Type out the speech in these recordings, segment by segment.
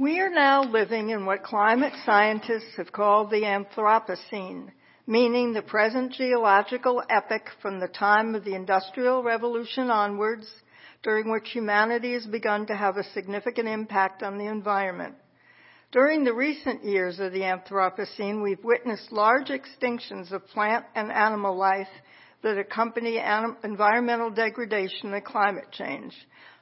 We are now living in what climate scientists have called the Anthropocene, meaning the present geological epoch from the time of the Industrial Revolution onwards, during which humanity has begun to have a significant impact on the environment. During the recent years of the Anthropocene, we've witnessed large extinctions of plant and animal life that accompany environmental degradation and climate change.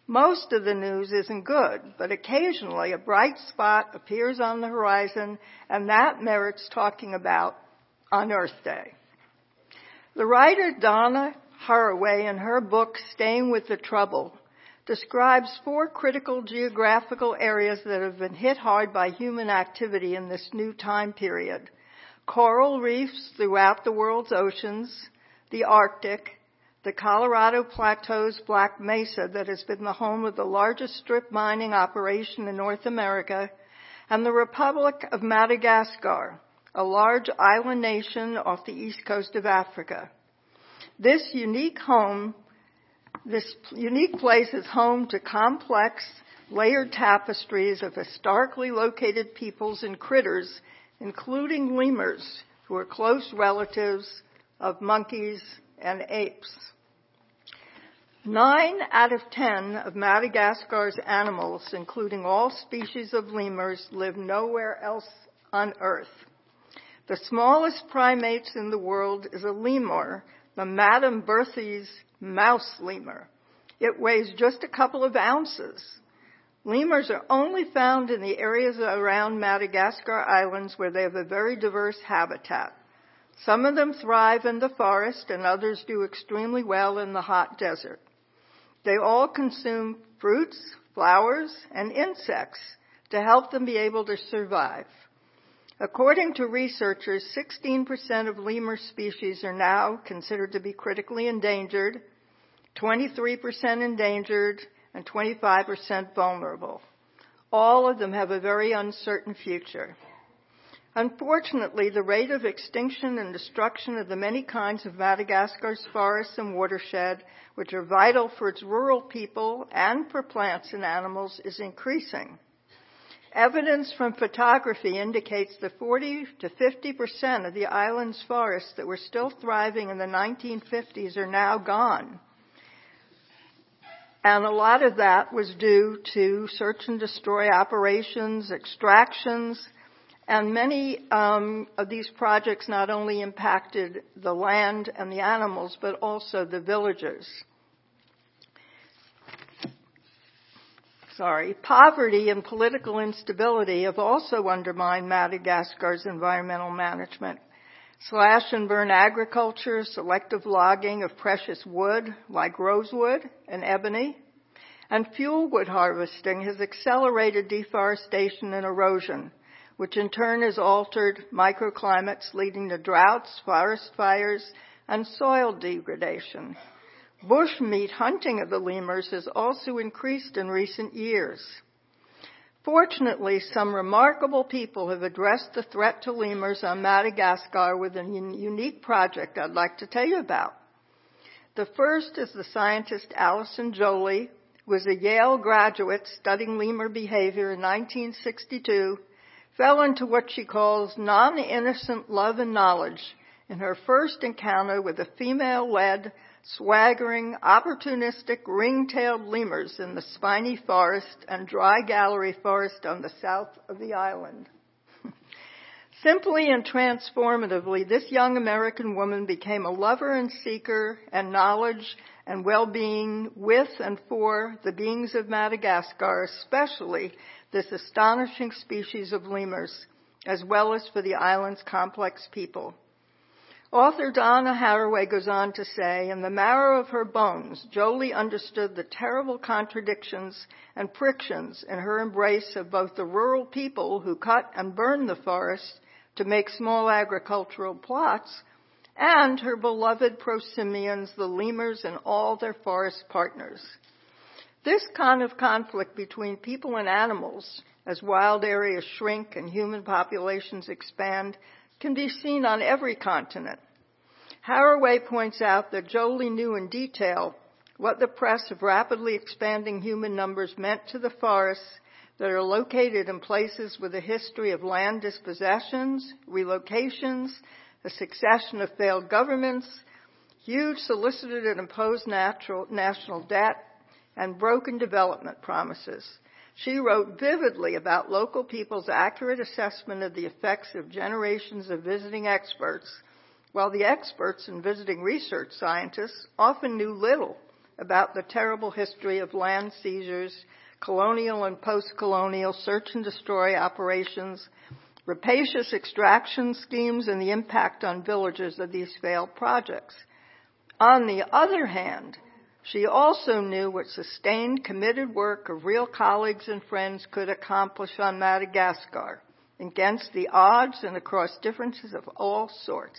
Most of the news isn't good, but occasionally a bright spot appears on the horizon, and that merits talking about on Earth Day. The writer Donna Haraway, in her book Staying with the Trouble, describes four critical geographical areas that have been hit hard by human activity in this new time period. Coral reefs throughout the world's oceans, the Arctic, the Colorado Plateau's Black Mesa that has been the home of the largest strip mining operation in North America, and the Republic of Madagascar, a large island nation off the east coast of Africa. This unique home, this unique place is home to complex, layered tapestries of historically located peoples and critters, including lemurs, who are close relatives of monkeys and apes. Nine out of ten of Madagascar's animals, including all species of lemurs, live nowhere else on Earth. The smallest primates in the world is a lemur, the Madame Berthe's mouse lemur. It weighs just a couple of ounces. Lemurs are only found in the areas around Madagascar islands where they have a very diverse habitat. Some of them thrive in the forest and others do extremely well in the hot desert. They all consume fruits, flowers, and insects to help them be able to survive. According to researchers, 16% of lemur species are now considered to be critically endangered, 23% endangered, and 25% vulnerable. All of them have a very uncertain future. Unfortunately, the rate of extinction and destruction of the many kinds of Madagascar's forests and watershed, which are vital for its rural people and for plants and animals, is increasing. Evidence from photography indicates that 40 to 50 percent of the island's forests that were still thriving in the 1950s are now gone. And a lot of that was due to search and destroy operations, extractions, and many um, of these projects not only impacted the land and the animals, but also the villagers. Sorry. Poverty and political instability have also undermined Madagascar's environmental management. Slash and burn agriculture, selective logging of precious wood like rosewood and ebony, and fuel wood harvesting has accelerated deforestation and erosion which in turn has altered microclimates leading to droughts, forest fires, and soil degradation. Bushmeat hunting of the lemurs has also increased in recent years. Fortunately, some remarkable people have addressed the threat to lemurs on Madagascar with a unique project I'd like to tell you about. The first is the scientist Alison Jolly, who was a Yale graduate studying lemur behavior in 1962 fell into what she calls non-innocent love and knowledge in her first encounter with the female-led, swaggering, opportunistic ring-tailed lemurs in the spiny forest and dry gallery forest on the south of the island. Simply and transformatively, this young American woman became a lover and seeker and knowledge and well-being with and for the beings of Madagascar, especially this astonishing species of lemurs, as well as for the island's complex people. Author Donna Haraway goes on to say, in the marrow of her bones, Jolly understood the terrible contradictions and frictions in her embrace of both the rural people who cut and burned the forest to make small agricultural plots, and her beloved prosimians, the lemurs and all their forest partners. This kind of conflict between people and animals, as wild areas shrink and human populations expand, can be seen on every continent. Haraway points out that Jolly knew in detail what the press of rapidly expanding human numbers meant to the forests that are located in places with a history of land dispossessions, relocations, a succession of failed governments, huge solicited and imposed natural, national debt, and broken development promises. She wrote vividly about local people's accurate assessment of the effects of generations of visiting experts, while the experts and visiting research scientists often knew little about the terrible history of land seizures, colonial and post-colonial search and destroy operations, rapacious extraction schemes, and the impact on villages of these failed projects. On the other hand, she also knew what sustained, committed work of real colleagues and friends could accomplish on Madagascar against the odds and across differences of all sorts.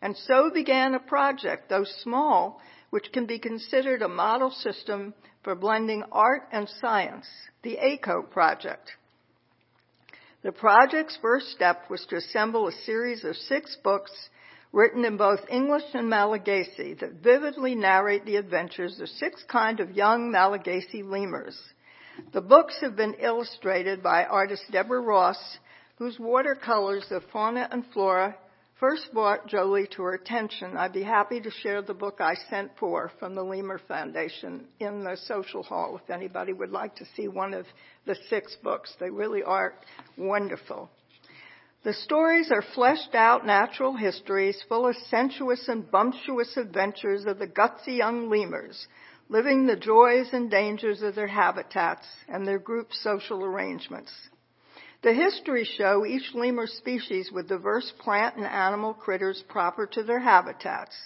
And so began a project, though small, which can be considered a model system for blending art and science, the Ako project. The project's first step was to assemble a series of six books written in both English and Malagasy that vividly narrate the adventures of six kind of young Malagasy lemurs. The books have been illustrated by artist Deborah Ross, whose watercolors of fauna and flora first brought Jolly to her attention. I'd be happy to share the book I sent for from the Lemur Foundation in the social hall if anybody would like to see one of the six books. They really are wonderful. The stories are fleshed out natural histories full of sensuous and bumptious adventures of the gutsy young lemurs, living the joys and dangers of their habitats and their group social arrangements. The histories show each lemur species with diverse plant and animal critters proper to their habitats.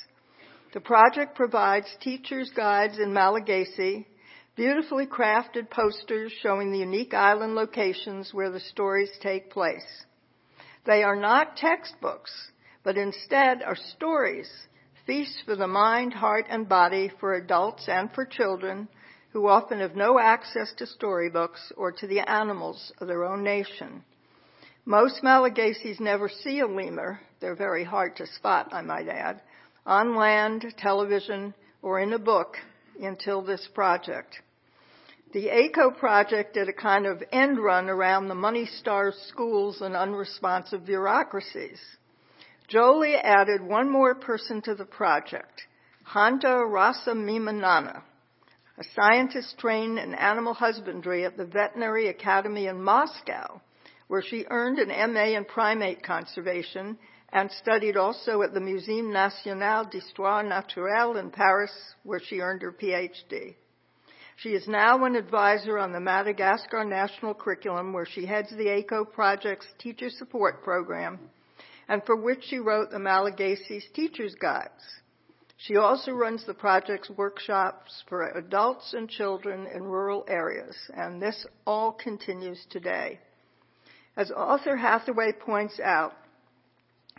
The project provides teachers' guides in Malagasy, beautifully crafted posters showing the unique island locations where the stories take place. They are not textbooks, but instead are stories, feasts for the mind, heart, and body for adults and for children who often have no access to storybooks or to the animals of their own nation. Most Malagasys never see a lemur. They're very hard to spot, I might add, on land, television, or in a book until this project. The Ako project did a kind of end run around the money starved schools and unresponsive bureaucracies. Jolly added one more person to the project, Hanta Rasamimanana, a scientist trained in animal husbandry at the Veterinary Academy in Moscow, where she earned an MA in primate conservation and studied also at the Muséum National d'Histoire Naturelle in Paris, where she earned her PhD. She is now an advisor on the Madagascar National Curriculum, where she heads the Ako Project's Teacher Support Program, and for which she wrote the Malagasy's Teacher's Guides. She also runs the project's workshops for adults and children in rural areas, and this all continues today. As author Haraway points out,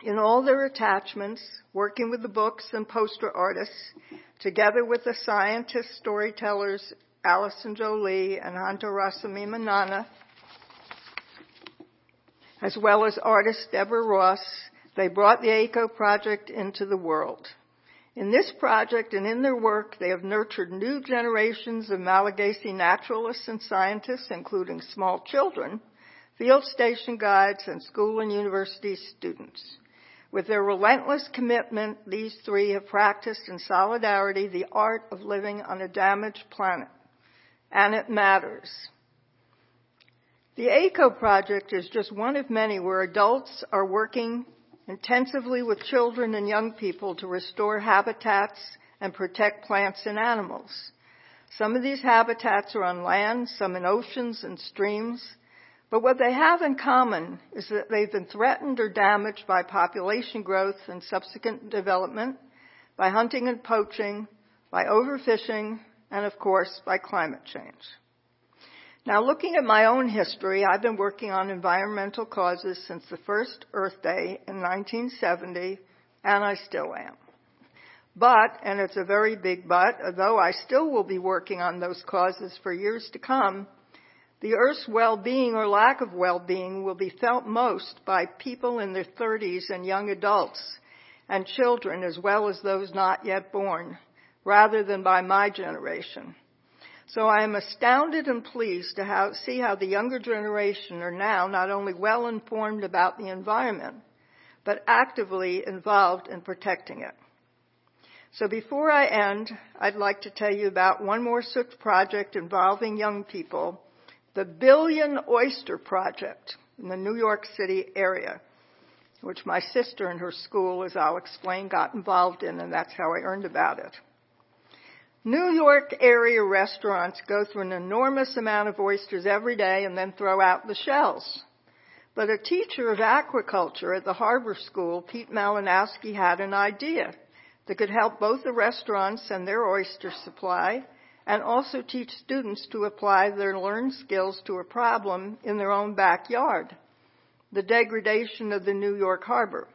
in all their attachments, working with the books and poster artists, together with the scientists, storytellers, Alison Jolly and Hanta Manana, as well as artist Deborah Ross, they brought the Ako project into the world. In this project and in their work, they have nurtured new generations of Malagasy naturalists and scientists, including small children, field station guides, and school and university students. With their relentless commitment, these three have practiced in solidarity the art of living on a damaged planet and it matters. The Ako project is just one of many where adults are working intensively with children and young people to restore habitats and protect plants and animals. Some of these habitats are on land, some in oceans and streams, but what they have in common is that they've been threatened or damaged by population growth and subsequent development, by hunting and poaching, by overfishing, and of course by climate change. Now looking at my own history, I've been working on environmental causes since the first Earth Day in 1970, and I still am. But, and it's a very big but, although I still will be working on those causes for years to come, the Earth's well-being or lack of well-being will be felt most by people in their 30s and young adults and children as well as those not yet born rather than by my generation. So I am astounded and pleased to see how the younger generation are now not only well informed about the environment, but actively involved in protecting it. So before I end, I'd like to tell you about one more such project involving young people, the Billion Oyster Project in the New York City area, which my sister and her school, as I'll explain, got involved in, and that's how I earned about it. New York area restaurants go through an enormous amount of oysters every day and then throw out the shells. But a teacher of aquaculture at the Harbor School, Pete Malinowski, had an idea that could help both the restaurants and their oyster supply and also teach students to apply their learned skills to a problem in their own backyard the degradation of the New York harbor.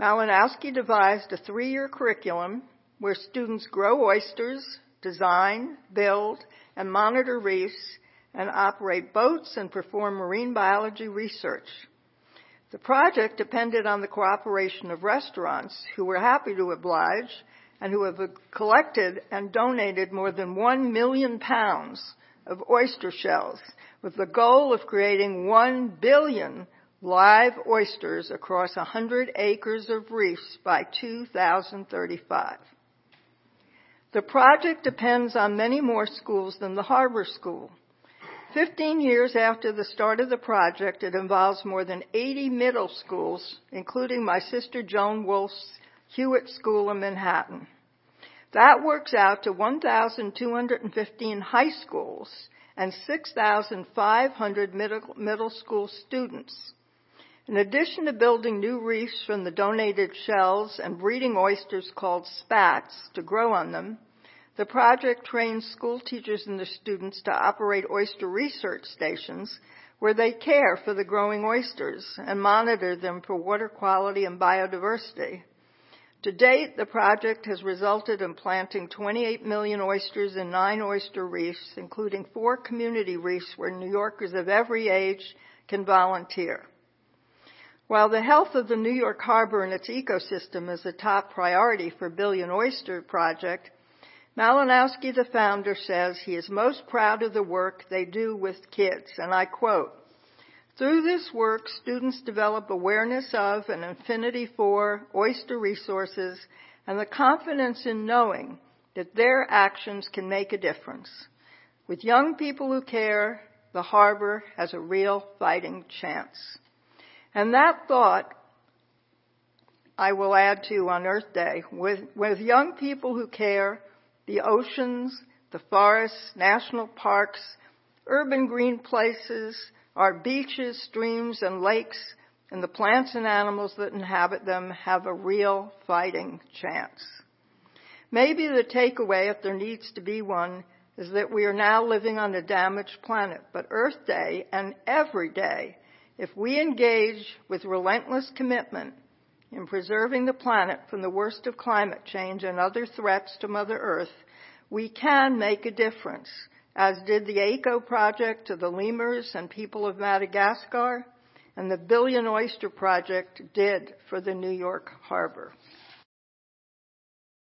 Malinowski devised a three year curriculum where students grow oysters, design, build, and monitor reefs, and operate boats and perform marine biology research. The project depended on the cooperation of restaurants who were happy to oblige and who have collected and donated more than one million pounds of oyster shells with the goal of creating one billion live oysters across 100 acres of reefs by 2035. The project depends on many more schools than the Harbor School. 15 years after the start of the project, it involves more than 80 middle schools, including my sister Joan Wolfe's Hewitt School in Manhattan. That works out to 1,215 high schools and 6,500 middle, middle school students. In addition to building new reefs from the donated shells and breeding oysters called spats to grow on them, the project trains school teachers and their students to operate oyster research stations where they care for the growing oysters and monitor them for water quality and biodiversity. To date, the project has resulted in planting 28 million oysters in nine oyster reefs, including four community reefs where New Yorkers of every age can volunteer. While the health of the New York harbor and its ecosystem is a top priority for Billion Oyster Project, Malinowski, the founder, says he is most proud of the work they do with kids, and I quote, through this work, students develop awareness of and affinity for oyster resources and the confidence in knowing that their actions can make a difference. With young people who care, the harbor has a real fighting chance. And that thought I will add to on Earth Day. With, with young people who care, the oceans, the forests, national parks, urban green places, our beaches, streams, and lakes, and the plants and animals that inhabit them have a real fighting chance. Maybe the takeaway, if there needs to be one, is that we are now living on a damaged planet, but Earth Day and every day if we engage with relentless commitment in preserving the planet from the worst of climate change and other threats to Mother Earth, we can make a difference, as did the Ako project to the lemurs and people of Madagascar, and the Billion Oyster Project did for the New York Harbor.